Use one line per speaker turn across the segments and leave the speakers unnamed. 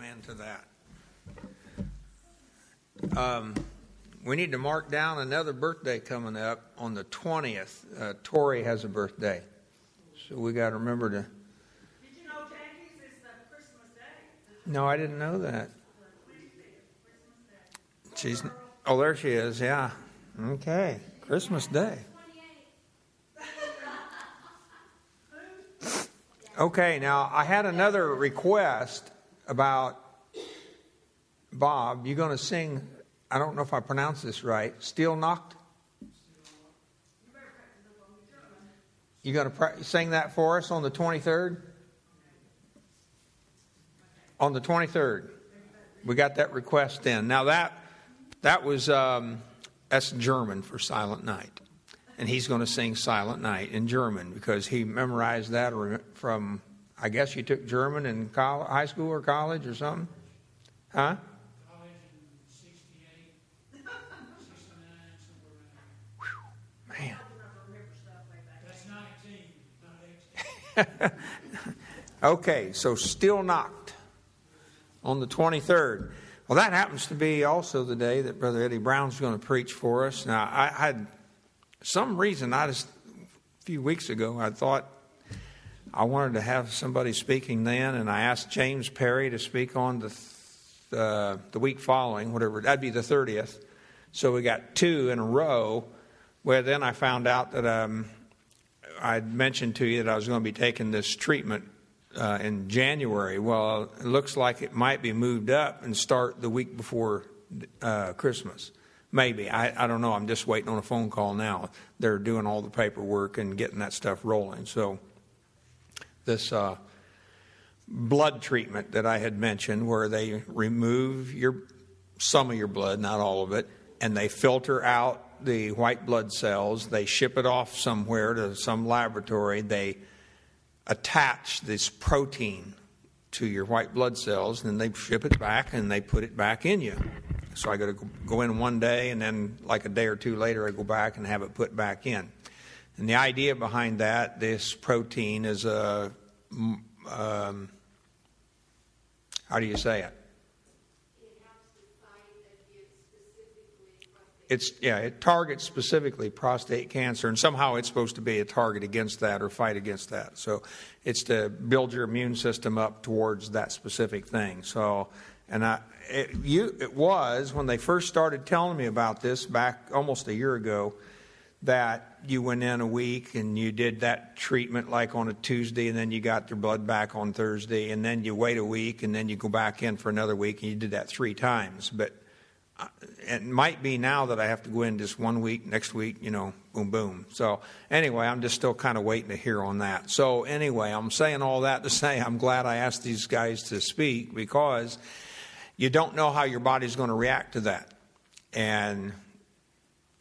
amen to that. Um, we need to mark down another birthday coming up on the 20th. Uh, Tori has a birthday. So we got to remember to.
Did you know Jackie's is the Christmas Day?
No, I didn't know that. She's. Oh, there she is. Yeah. Okay. Christmas Day. Okay, now I had another request about Bob. You're going to sing? I don't know if I pronounced this right. Stille Nacht. You're going to sing that for us on the 23rd? On the 23rd. We got that request in. Now that that was um, that's German for Silent Night, and he's going to sing Silent Night in German because he memorized that from. I guess you took German in college, high school or college or something, huh?
College in 68, 69, somewhere around there.
Man.
That's 19,
Okay, so Stille Nacht on the 23rd. Well, that happens to be also the day that Brother Eddie Brown's going to preach for us. Now, I had some reason, I just, a few weeks ago, I thought I wanted to have somebody speaking then, and I asked James Perry to speak on the, uh, the week following, whatever, that'd be the 30th. So we got two in a row, where then I found out that um, I'd mentioned to you that I was going to be taking this treatment uh, in January. Well, it looks like it might be moved up and start the week before uh, Christmas. Maybe. I, I don't know. I'm just waiting on a phone call now. They're doing all the paperwork and getting that stuff rolling. So, this uh, blood treatment that I had mentioned, where they remove your some of your blood, not all of it, and they filter out the white blood cells. They ship it off somewhere to some laboratory. They attach this protein to your white blood cells, and they ship it back and they put it back in you. So I got to go in one day, and then like a day or two later, I go back and have it put back in. And the idea behind that, this protein is a, um, how do you say it? It's yeah, it targets specifically prostate cancer, and somehow it's supposed to be a target against that or fight against that. So it's to build your immune system up towards that specific thing. So, and I, it, you, it was when they first started telling me about this back almost a year ago that you went in a week and you did that treatment like on a Tuesday, and then you got your blood back on Thursday, and then you wait a week, and then you go back in for another week, and you did that three times, but uh, it might be now that I have to go in just one week, next week, you know, boom, boom. So, anyway, I'm just still kind of waiting to hear on that. So, anyway, I'm saying all that to say I'm glad I asked these guys to speak because you don't know how your body's going to react to that. And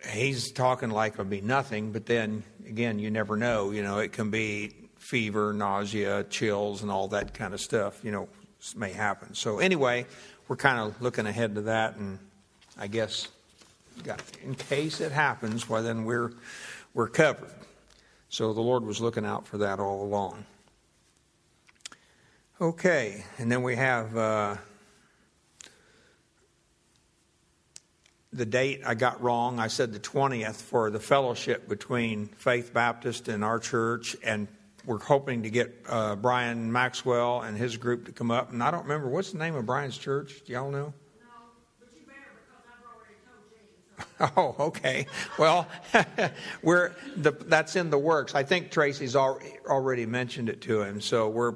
he's talking like it'll be nothing, but then again, you never know. You know, it can be fever, nausea, chills, and all that kind of stuff, you know, may happen. So, anyway, we're kind of looking ahead to that and I guess in case it happens, well, then we're, we're covered. So the Lord was looking out for that all along. Okay, and then we have uh, the date I got wrong. I said the 20th for the fellowship between Faith Baptist and our church, and we're hoping to get uh, Brian Maxwell and his group to come up. And I don't remember what's the name of Brian's church. Do y'all know? No. But you better because I've already told Jason. Oh, okay. Well, we're the, that's in the works. I think Tracy's already mentioned it to him, so we're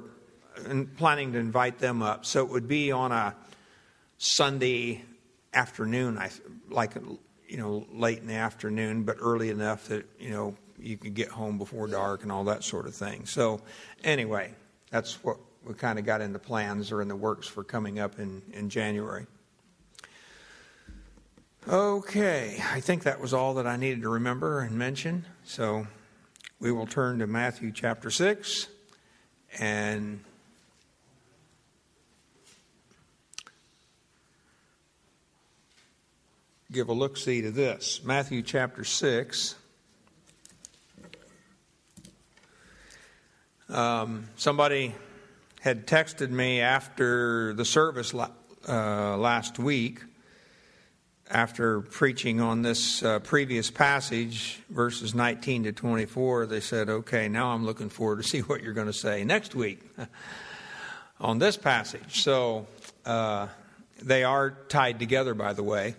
planning to invite them up. So it would be on a Sunday afternoon, I like you know late in the afternoon, but early enough that you know you could get home before dark and all that sort of thing. So anyway, that's what we kind of got in the plans or in the works for coming up in, in January. Okay, I think that was all that I needed to remember and mention. So we will turn to Matthew chapter 6 and give a look see to this. Matthew chapter 6. Um, somebody had texted me after the service uh, last week, after preaching on this uh, previous passage, verses 19 to 24. They said, Okay, now I'm looking forward to see what you're going to say next week on this passage. So uh, they are tied together, by the way.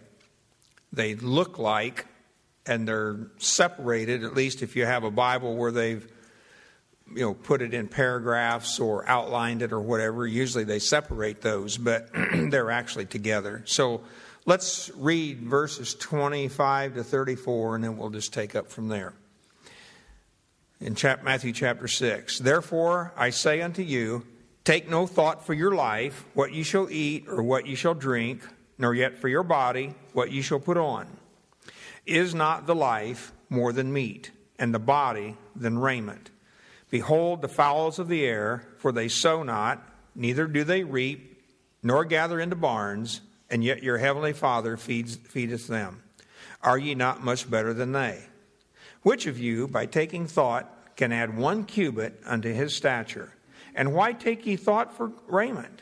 They look like, and they're separated, at least if you have a Bible where they've you know, put it in paragraphs or outlined it or whatever. Usually they separate those, but they're actually together. So let's read verses 25 to 34, and then we'll just take up from there. In chap- Matthew chapter 6, therefore I say unto you, take no thought for your life, what you shall eat or what you shall drink, nor yet for your body, what ye shall put on. Is not the life more than meat, and the body than raiment? Behold the fowls of the air, for they sow not, neither do they reap, nor gather into barns, and yet your heavenly Father feeds, feedeth them. Are ye not much better than they? Which of you, by taking thought, can add one cubit unto his stature? And why take ye thought for raiment?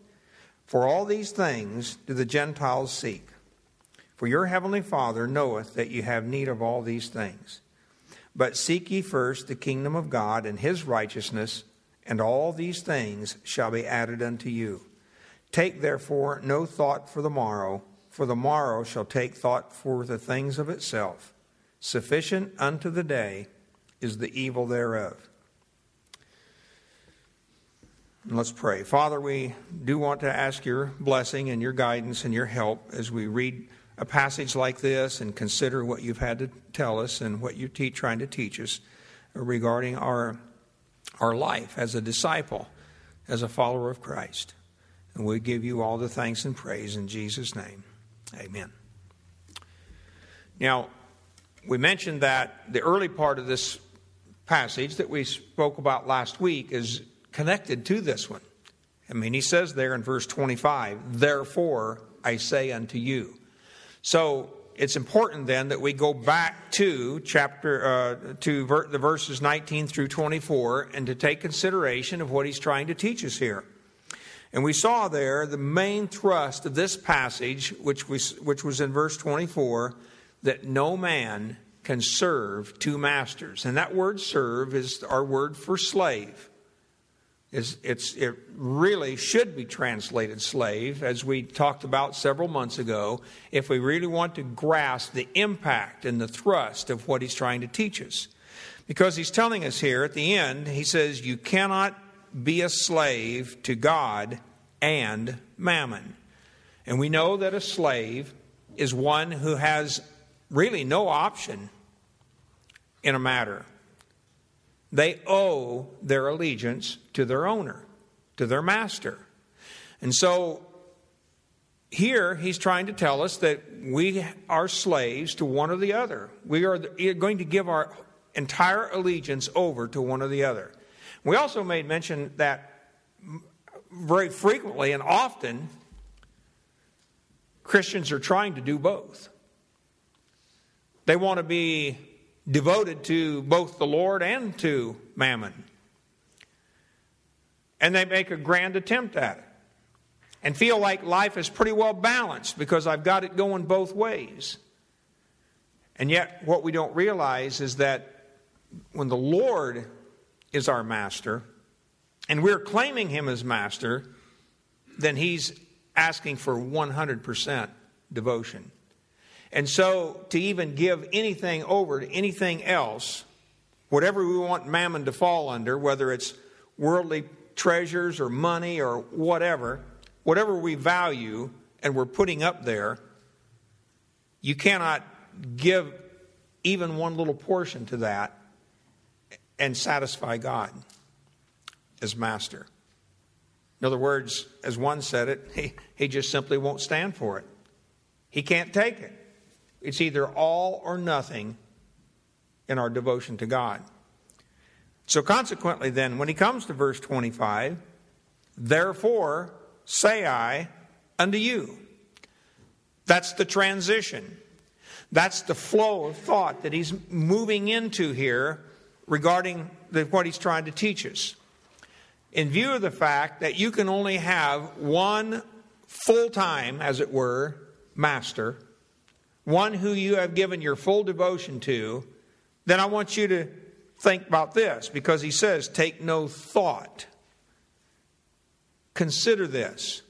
For all these things do the Gentiles seek. For your heavenly Father knoweth that you have need of all these things. But seek ye first the kingdom of God and his righteousness and all these things shall be added unto you. Take therefore no thought for the morrow, for the morrow shall take thought for the things of itself. Sufficient unto the day is the evil thereof. Let's pray. Father, we do want to ask your blessing and your guidance and your help as we read a passage like this and consider what you've had to tell us and what you're trying to teach us regarding our our life as a disciple, as a follower of Christ. And we give you all the thanks and praise in Jesus' name. Amen. Now, we mentioned that the early part of this passage that we spoke about last week is connected to this one. I mean, he says there in verse 25, Therefore I say unto you. So it's important then that we go back to chapter uh, to ver- the verses 19 through 24 and to take consideration of what he's trying to teach us here. And we saw there the main thrust of this passage, which which was in verse 24, that no man can serve two masters. And that word serve is our word for slave is it's, it really should be translated slave, as we talked about several months ago, if we really want to grasp the impact and the thrust of what he's trying to teach us. Because he's telling us here at the end, he says, You cannot be a slave to God and mammon. And we know that a slave is one who has really no option in a matter. They owe their allegiance to their owner, to their master. And so here he's trying to tell us that we are slaves to one or the other. We are going to give our entire allegiance over to one or the other. We also made mention that very frequently and often Christians are trying to do both. They want to be devoted to both the Lord and to mammon. And they make a grand attempt at it and feel like life is pretty well balanced because I've got it going both ways. And yet, what we don't realize is that when the Lord is our master and we're claiming him as master, then he's asking for 100% devotion. And so, to even give anything over to anything else, whatever we want mammon to fall under, whether it's worldly treasures or money or whatever, whatever we value and we're putting up there, you cannot give even one little portion to that and satisfy God as master. In other words, as one said it, he, he just simply won't stand for it. He can't take it. It's either all or nothing in our devotion to God. So, consequently, then, when he comes to verse 25, therefore say I unto you. That's the transition. That's the flow of thought that he's moving into here regarding the, what he's trying to teach us. In view of the fact that you can only have one full time, as it were, master, one who you have given your full devotion to, then I want you to think about this because he says, Take no thought. Consider this.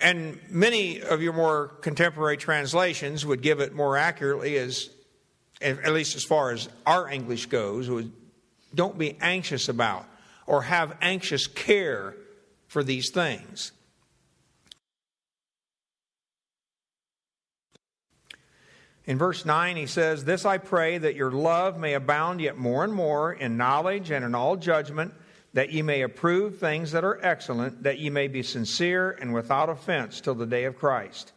And many of your more contemporary translations would give it more accurately as, at least as far as our English goes, would don't be anxious about or have anxious care for these things. In verse 9, he says, This I pray that your love may abound yet more and more in knowledge and in all judgment, that ye may approve things that are excellent, that ye may be sincere and without offense till the day of Christ.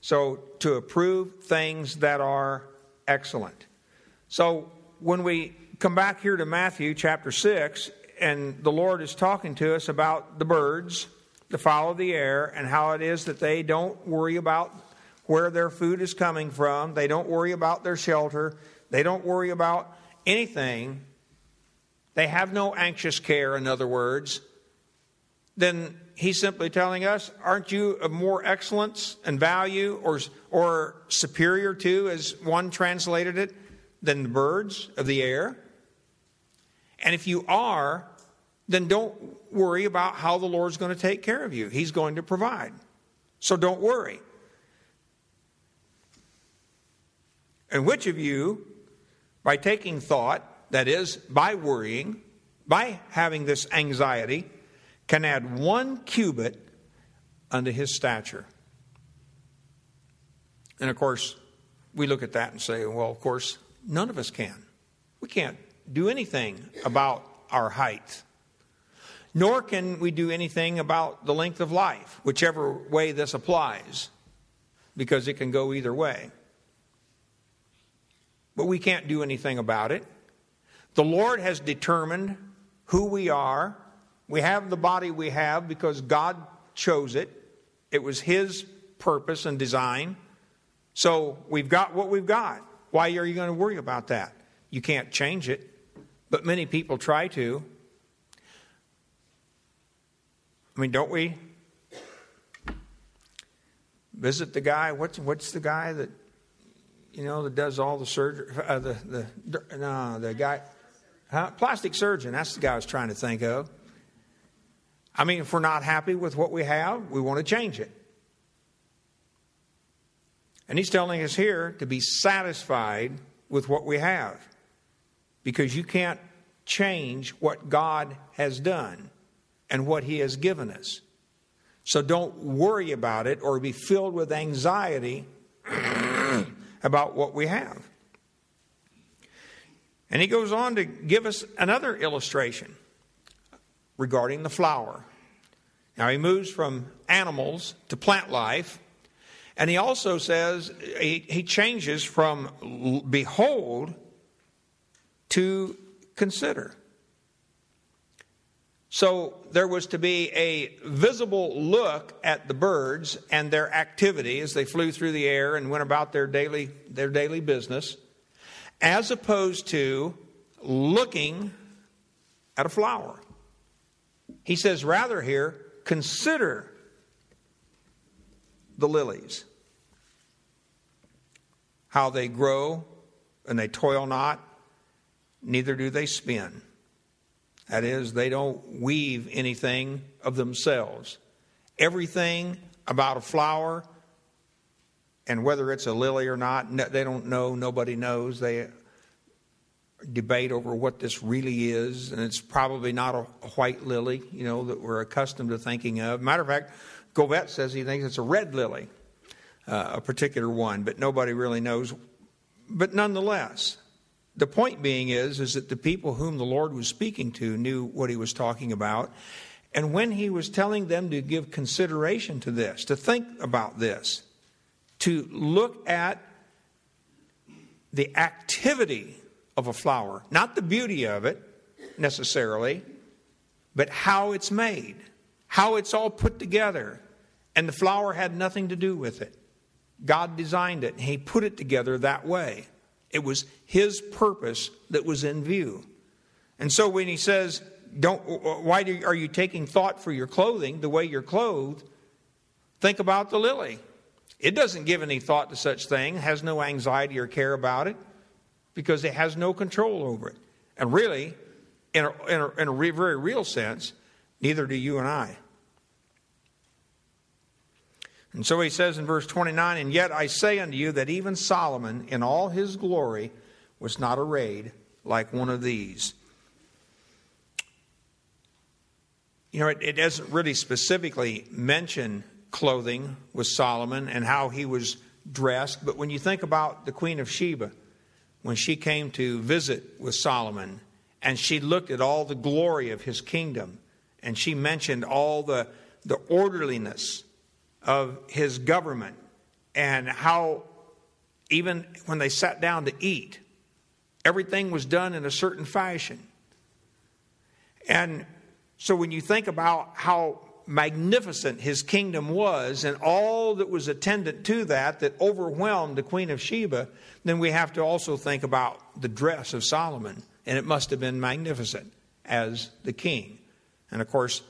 So, to approve things that are excellent. So, when we come back here to Matthew chapter 6, and the Lord is talking to us about the birds, the fowl of the air, and how it is that they don't worry about where their food is coming from. They don't worry about their shelter. They don't worry about anything. They have no anxious care, in other words. Then he's simply telling us, aren't you of more excellence and value or, or superior to, as one translated it, than the birds of the air? And if you are, then don't worry about how the Lord's going to take care of you. He's going to provide. So don't worry. And which of you, by taking thought, that is, by worrying, by having this anxiety, can add one cubit unto his stature? And of course, we look at that and say, well, of course, none of us can. We can't do anything about our height. Nor can we do anything about the length of life, whichever way this applies, because it can go either way but we can't do anything about it. The Lord has determined who we are. We have the body we have because God chose it, it was His purpose and design. So we've got what we've got. Why are you going to worry about that? You can't change it, but many people try to. I mean, don't we visit the guy? What's, what's the guy that you know, that does all the surgery. Uh, the the no, the guy, huh? plastic surgeon. That's the guy I was trying to think of. I mean, if we're not happy with what we have, we want to change it. And he's telling us here to be satisfied with what we have, because you can't change what God has done and what He has given us. So don't worry about it or be filled with anxiety about what we have. And he goes on to give us another illustration regarding the flower. Now he moves from animals to plant life, and he also says he, he changes from behold to consider. So there was to be a visible look at the birds and their activity as they flew through the air and went about their daily, their daily business, as opposed to looking at a flower. He says, rather here, consider the lilies, how they grow and they toil not, neither do they spin. That is, they don't weave anything of themselves. Everything about a flower, and whether it's a lily or not, they don't know. Nobody knows. They debate over what this really is, and it's probably not a, white lily, you know, that we're accustomed to thinking of. Matter of fact, Govett says he thinks it's a red lily, uh, a particular one, but nobody really knows. But nonetheless, the point being is, is that the people whom the Lord was speaking to knew what he was talking about. And when he was telling them to give consideration to this, to think about this, to look at the activity of a flower, not the beauty of it necessarily, but how it's made, how it's all put together. And the flower had nothing to do with it. God designed it, and He put it together that way. It was His purpose that was in view. And so when He says, don't, why do, are you taking thought for your clothing, the way you're clothed? Think about the lily. It doesn't give any thought to such thing, has no anxiety or care about it, because it has no control over it. And really, in a, in a, in a very real sense, neither do you and I. And so he says in verse 29 And yet I say unto you that even Solomon in all his glory was not arrayed like one of these. You know, it, it doesn't really specifically mention clothing with Solomon and how he was dressed, but when you think about the Queen of Sheba, when she came to visit with Solomon and she looked at all the glory of his kingdom and she mentioned all the, the orderliness of his government and how even when they sat down to eat, everything was done in a certain fashion. And so when you think about how magnificent his kingdom was and all that was attendant to that that overwhelmed the queen of sheba then we have to also think about the dress of solomon and it must have been magnificent as the king and of course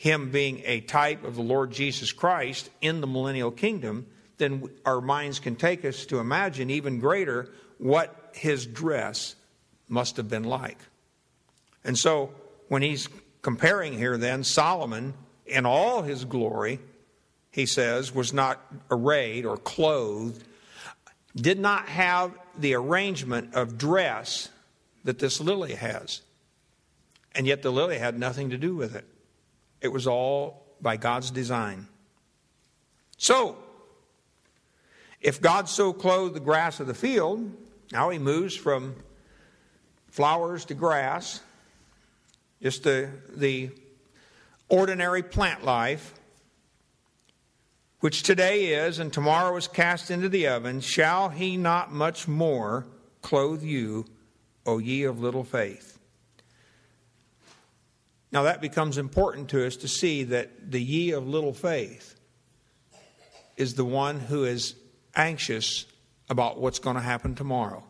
him being a type of the lord jesus christ in the millennial kingdom then our minds can take us to imagine even greater what his dress must have been like and so when he's comparing here then solomon in all his glory, he says, was not arrayed or clothed, did not have the arrangement of dress that this lily has. And yet the lily had nothing to do with it. It was all by God's design. So, if God so clothed the grass of the field, now he moves from flowers to grass, just the, the ordinary plant life, which today is and tomorrow is cast into the oven, shall he not much more clothe you, O ye of little faith? Now that becomes important to us to see that the ye of little faith is the one who is anxious about what's going to happen tomorrow,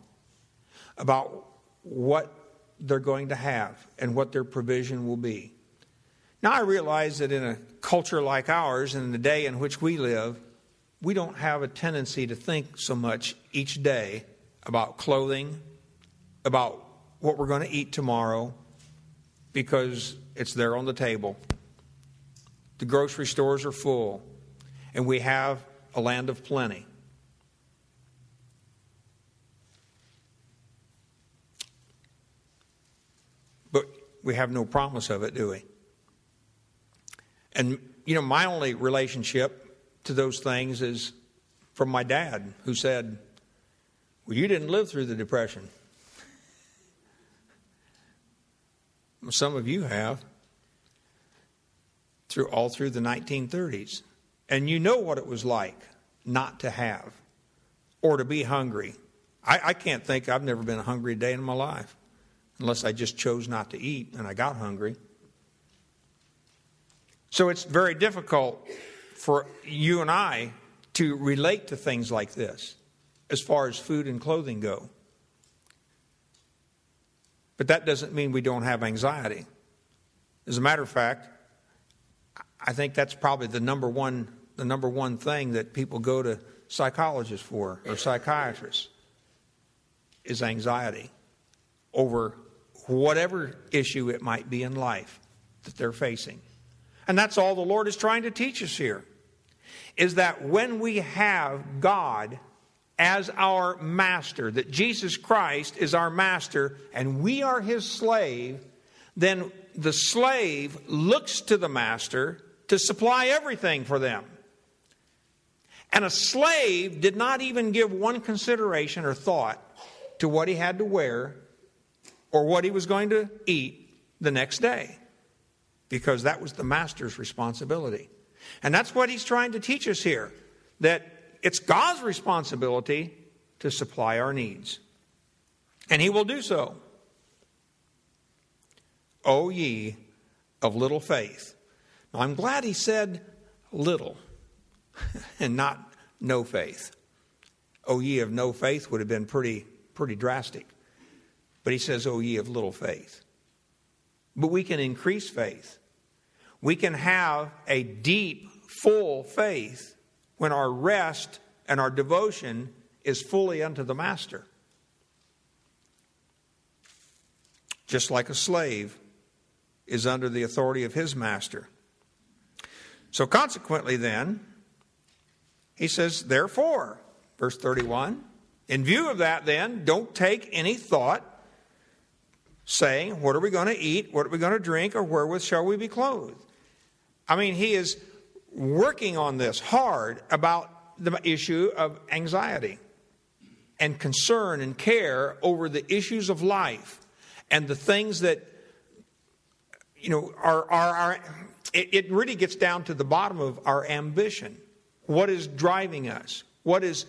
about what they're going to have and what their provision will be. Now, I realize that in a culture like ours, in the day in which we live, we don't have a tendency to think so much each day about clothing, about what we're going to eat tomorrow, because it's there on the table. The grocery stores are full, and we have a land of plenty. But we have no promise of it, do we? And, you know, my only relationship to those things is from my dad, who said, Well, you didn't live through the Depression. Some of you have, through all through the 1930s. And you know what it was like not to have or to be hungry. I, I can't think I've never been hungry a day in my life unless I just chose not to eat and I got hungry. So it's very difficult for you and I to relate to things like this as far as food and clothing go. But that doesn't mean we don't have anxiety. As a matter of fact, I think that's probably the number one the number one thing that people go to psychologists for or psychiatrists is anxiety over whatever issue it might be in life that they're facing. And that's all the Lord is trying to teach us here. Is that when we have God as our master, that Jesus Christ is our master and we are his slave, then the slave looks to the master to supply everything for them. And a slave did not even give one consideration or thought to what he had to wear or what he was going to eat the next day. because that was the master's responsibility. And that's what he's trying to teach us here that it's God's responsibility to supply our needs. And he will do so. O ye of little faith. Now, I'm glad he said little and not no faith. O ye of no faith would have been pretty, pretty drastic. But he says, O ye of little faith. But we can increase faith. We can have a deep, full faith when our rest and our devotion is fully unto the Master. Just like a slave is under the authority of his master. So, consequently, then, he says, therefore, verse 31, in view of that, then, don't take any thought saying, What are we going to eat? What are we going to drink? Or wherewith shall we be clothed? I mean, he is working on this hard about the issue of anxiety and concern and care over the issues of life and the things that you know are, are, are it, it really gets down to the bottom of our ambition. What is driving us? What is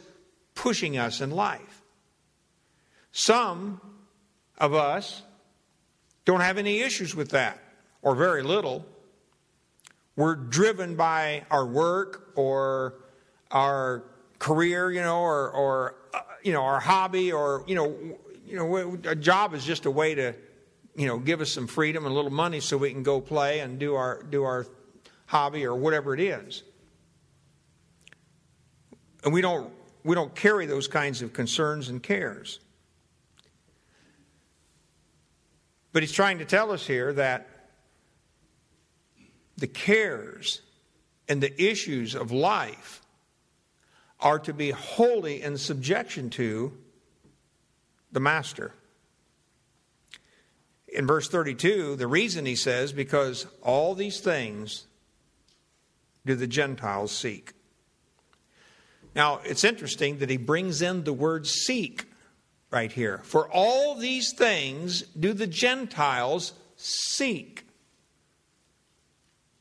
pushing us in life? Some of us don't have any issues with that or very little we're driven by our work or our career, you know, or, or uh, you know, our hobby, or you know, you know, a job is just a way to, you know, give us some freedom and a little money so we can go play and do our do our hobby or whatever it is. And we don't we don't carry those kinds of concerns and cares. But he's trying to tell us here that the cares and the issues of life are to be wholly in subjection to the master. In verse 32, the reason he says, because all these things do the Gentiles seek. Now, it's interesting that he brings in the word seek right here. For all these things do the Gentiles seek.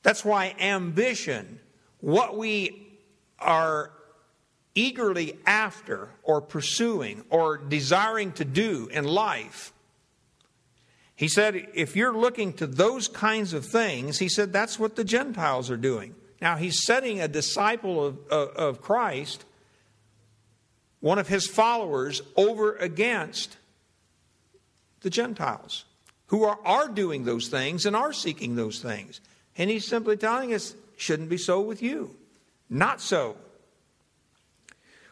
That's why ambition, what we are eagerly after or pursuing or desiring to do in life. He said, if you're looking to those kinds of things, he said that's what the Gentiles are doing. Now, he's setting a disciple of, of, of Christ, one of his followers, over against the Gentiles who are, are doing those things and are seeking those things. And he's simply telling us, shouldn't be so with you. Not so.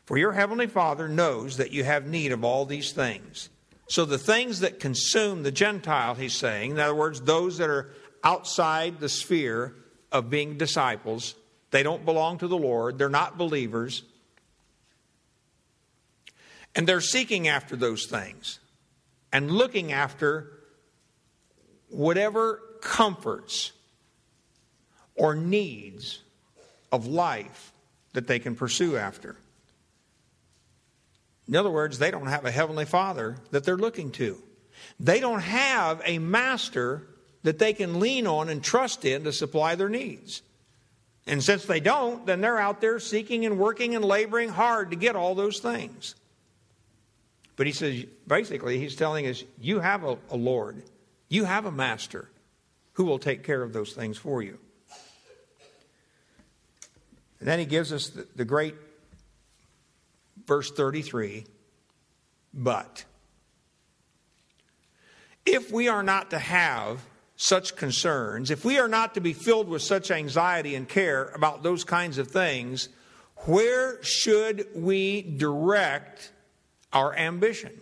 For your heavenly Father knows that you have need of all these things. So the things that consume the Gentile, he's saying, in other words, those that are outside the sphere of being disciples, they don't belong to the Lord, they're not believers, and they're seeking after those things and looking after whatever comforts or needs of life that they can pursue after. In other words, they don't have a heavenly father that they're looking to. They don't have a master that they can lean on and trust in to supply their needs. And since they don't, then they're out there seeking and working and laboring hard to get all those things. But he says, basically, he's telling us, you have a, a Lord, you have a master who will take care of those things for you. And then he gives us the, the great verse 33 But if we are not to have such concerns, if we are not to be filled with such anxiety and care about those kinds of things, where should we direct our ambition?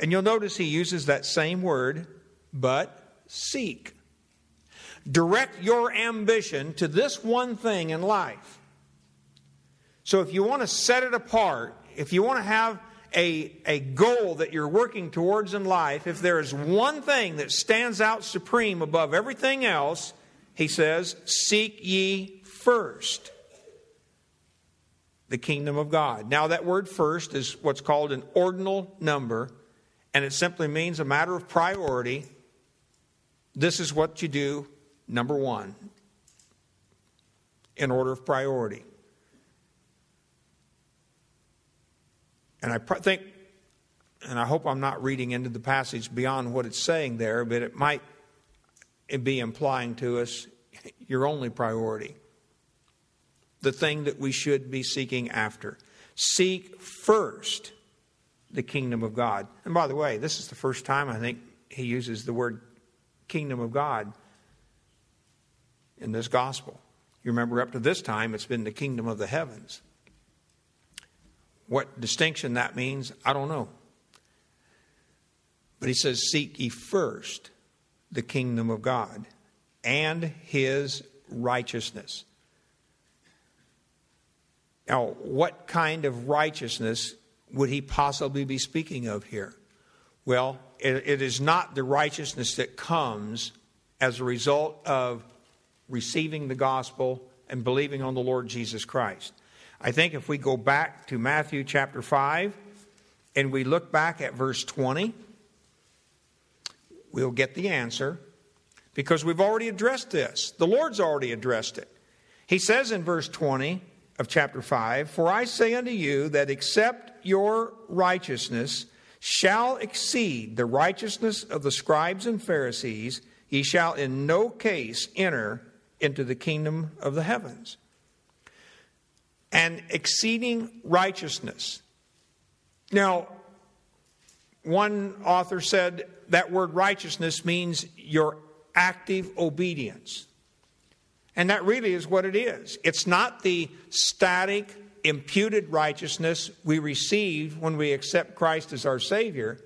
And you'll notice he uses that same word, but seek. Direct your ambition to this one thing in life. So if you want to set it apart, if you want to have a, a goal that you're working towards in life, if there is one thing that stands out supreme above everything else, he says, Seek ye first the kingdom of God. Now, that word first is what's called an ordinal number, and it simply means a matter of priority. This is what you do, number one, in order of priority. And I think, and I hope I'm not reading into the passage beyond what it's saying there, but it might be implying to us your only priority, the thing that we should be seeking after. Seek first the kingdom of God. And by the way, this is the first time I think he uses the word kingdom of God in this gospel. You remember, up to this time, it's been the kingdom of the heavens. What distinction that means, I don't know. But he says, Seek ye first the kingdom of God and his righteousness. Now, what kind of righteousness would he possibly be speaking of here? Well, it, it is not the righteousness that comes as a result of receiving the gospel and believing on the Lord Jesus Christ. I think if we go back to Matthew chapter 5 and we look back at verse 20, we'll get the answer because we've already addressed this. The Lord's already addressed it. He says in verse 20 of chapter 5 For I say unto you that except your righteousness shall exceed the righteousness of the scribes and Pharisees, ye shall in no case enter into the kingdom of the heavens. And exceeding righteousness. Now, one author said that word righteousness means your active obedience. And that really is what it is. It's not the static, imputed righteousness we receive when we accept Christ as our Savior,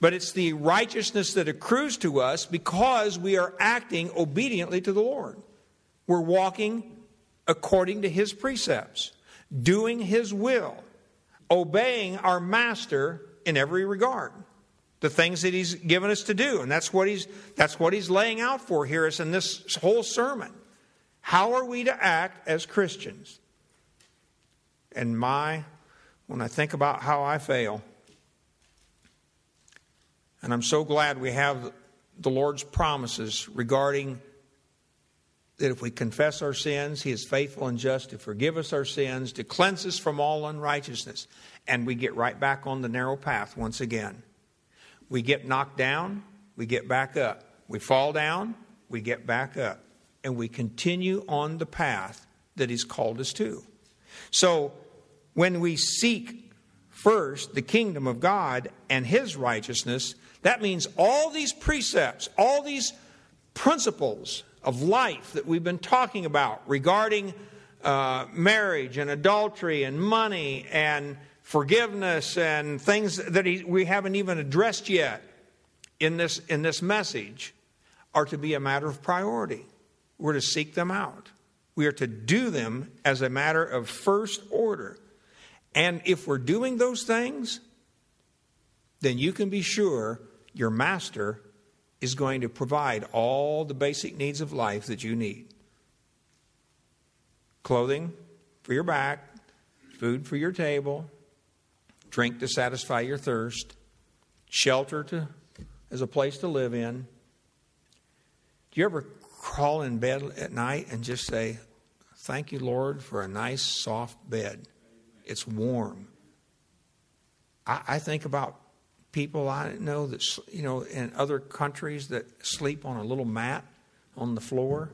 but it's the righteousness that accrues to us because we are acting obediently to the Lord. We're walking according to His precepts, doing His will, obeying our Master in every regard. The things that he's given us to do. And that's what he's that's what he's laying out for here is in this whole sermon. How are we to act as christians? And my when i think about how i fail and i'm so glad we have the lord's promises regarding that if we confess our sins he is faithful and just to forgive us our sins to cleanse us from all unrighteousness and we get right back on the narrow path once again we get knocked down, we get back up. We fall down, we get back up. And we continue on the path that He's called us to. So when we seek first the kingdom of God and His righteousness, that means all these precepts, all these principles of life that we've been talking about regarding uh, marriage and adultery and money and forgiveness and things that he, we haven't even addressed yet in this, in this message are to be a matter of priority. We're to seek them out. We are to do them as a matter of first order. And if we're doing those things, then you can be sure your master is going to provide all the basic needs of life that you need clothing for your back, food for your table, drink to satisfy your thirst, shelter to, as a place to live in. Do you ever crawl in bed at night and just say, Thank you, Lord, for a nice, soft bed? It's warm. I, I think about people I know that, you know, in other countries that sleep on a little mat on the floor.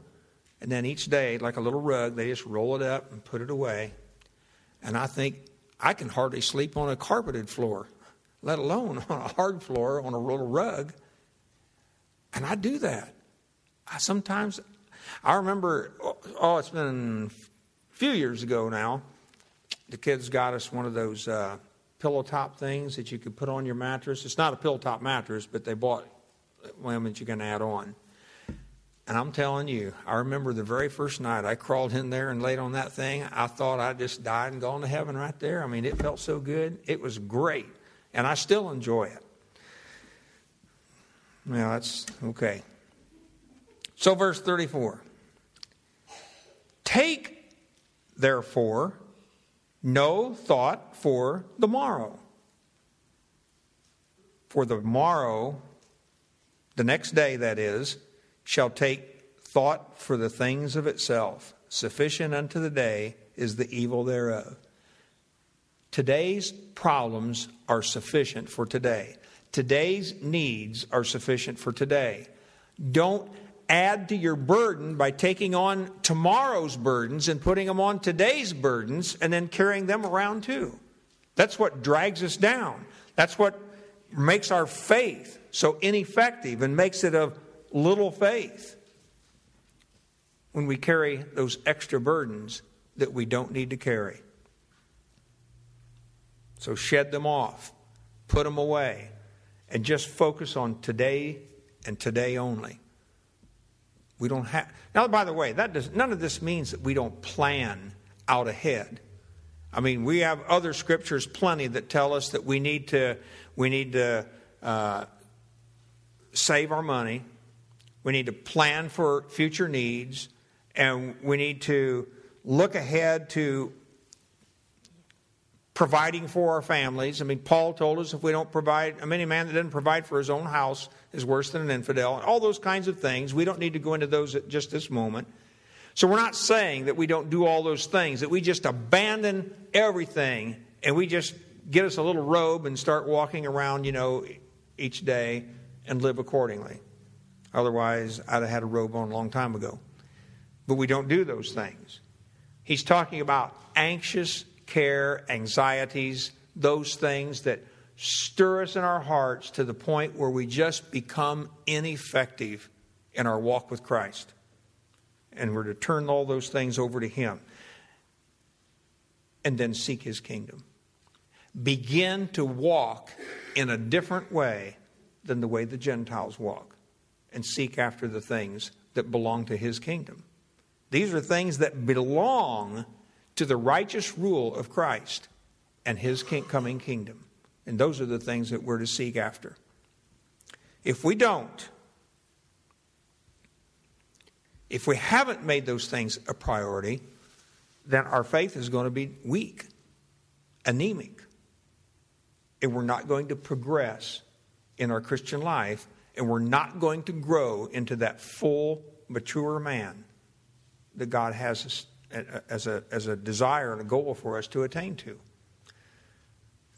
And then each day, like a little rug, they just roll it up and put it away. And I think I can hardly sleep on a carpeted floor, let alone on a hard floor on a little rug. And I do that. I sometimes, I remember, oh, it's been a few years ago now. The kids got us one of those uh, pillow top things that you could put on your mattress. It's not a pillow top mattress, but they bought one that you can add on. And I'm telling you, I remember the very first night I crawled in there and laid on that thing. I thought I just died and gone to heaven right there. I mean, it felt so good. It was great. And I still enjoy it. Now, that's okay. So, verse 34 Take, therefore, no thought for the morrow. For the morrow, the next day, that is, shall take thought for the things of itself. Sufficient unto the day is the evil thereof. Today's problems are sufficient for today. Today's needs are sufficient for today. Don't add to your burden by taking on tomorrow's burdens and putting them on today's burdens and then carrying them around too. That's what drags us down. That's what makes our faith so ineffective and makes it of little faith when we carry those extra burdens that we don't need to carry. So shed them off, put them away, and just focus on today and today only. We don't have. Now, by the way, that does, none of this means that we don't plan out ahead. I mean, we have other scriptures plenty that tell us that we need to we need to uh, save our money, we need to plan for future needs, and we need to look ahead to providing for our families. I mean, Paul told us if we don't provide, I mean, any man that doesn't provide for his own house is worse than an infidel. And all those kinds of things. We don't need to go into those at just this moment. So we're not saying that we don't do all those things, that we just abandon everything and we just get us a little robe and start walking around, you know, each day and live accordingly. Otherwise, I'd have had a robe on a long time ago. But we don't do those things. He's talking about anxious care, anxieties, those things that stir us in our hearts to the point where we just become ineffective in our walk with Christ. And we're to turn all those things over to Him and then seek His kingdom. Begin to walk in a different way than the way the Gentiles walk and seek after the things that belong to His kingdom. These are things that belong to the righteous rule of Christ and his coming kingdom. And those are the things that we're to seek after. If we don't, if we haven't made those things a priority, then our faith is going to be weak, anemic, and we're not going to progress in our Christian life, and we're not going to grow into that full, mature man that God has as a, as a desire and a goal for us to attain to.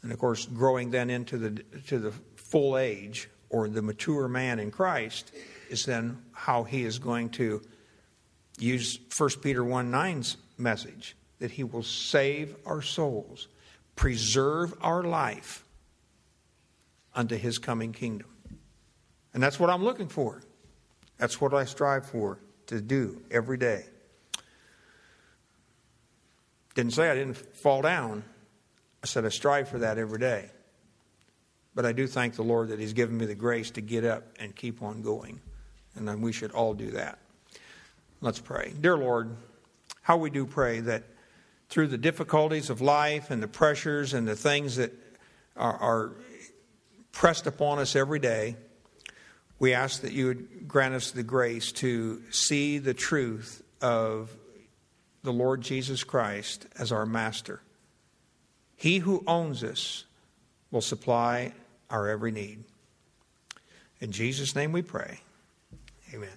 And of course, growing then into the, to the full age or the mature man in Christ is then how he is going to use 1 Peter 1 9's message that he will save our souls, preserve our life unto his coming kingdom. And that's what I'm looking for. That's what I strive for to do every day. Didn't say I didn't fall down. I said I strive for that every day. But I do thank the Lord that He's given me the grace to get up and keep on going. And then we should all do that. Let's pray. Dear Lord, how we do pray that through the difficulties of life and the pressures and the things that are, are pressed upon us every day, we ask that you would grant us the grace to see the truth of the Lord Jesus Christ as our master. He who owns us will supply our every need. In Jesus' name we pray. Amen.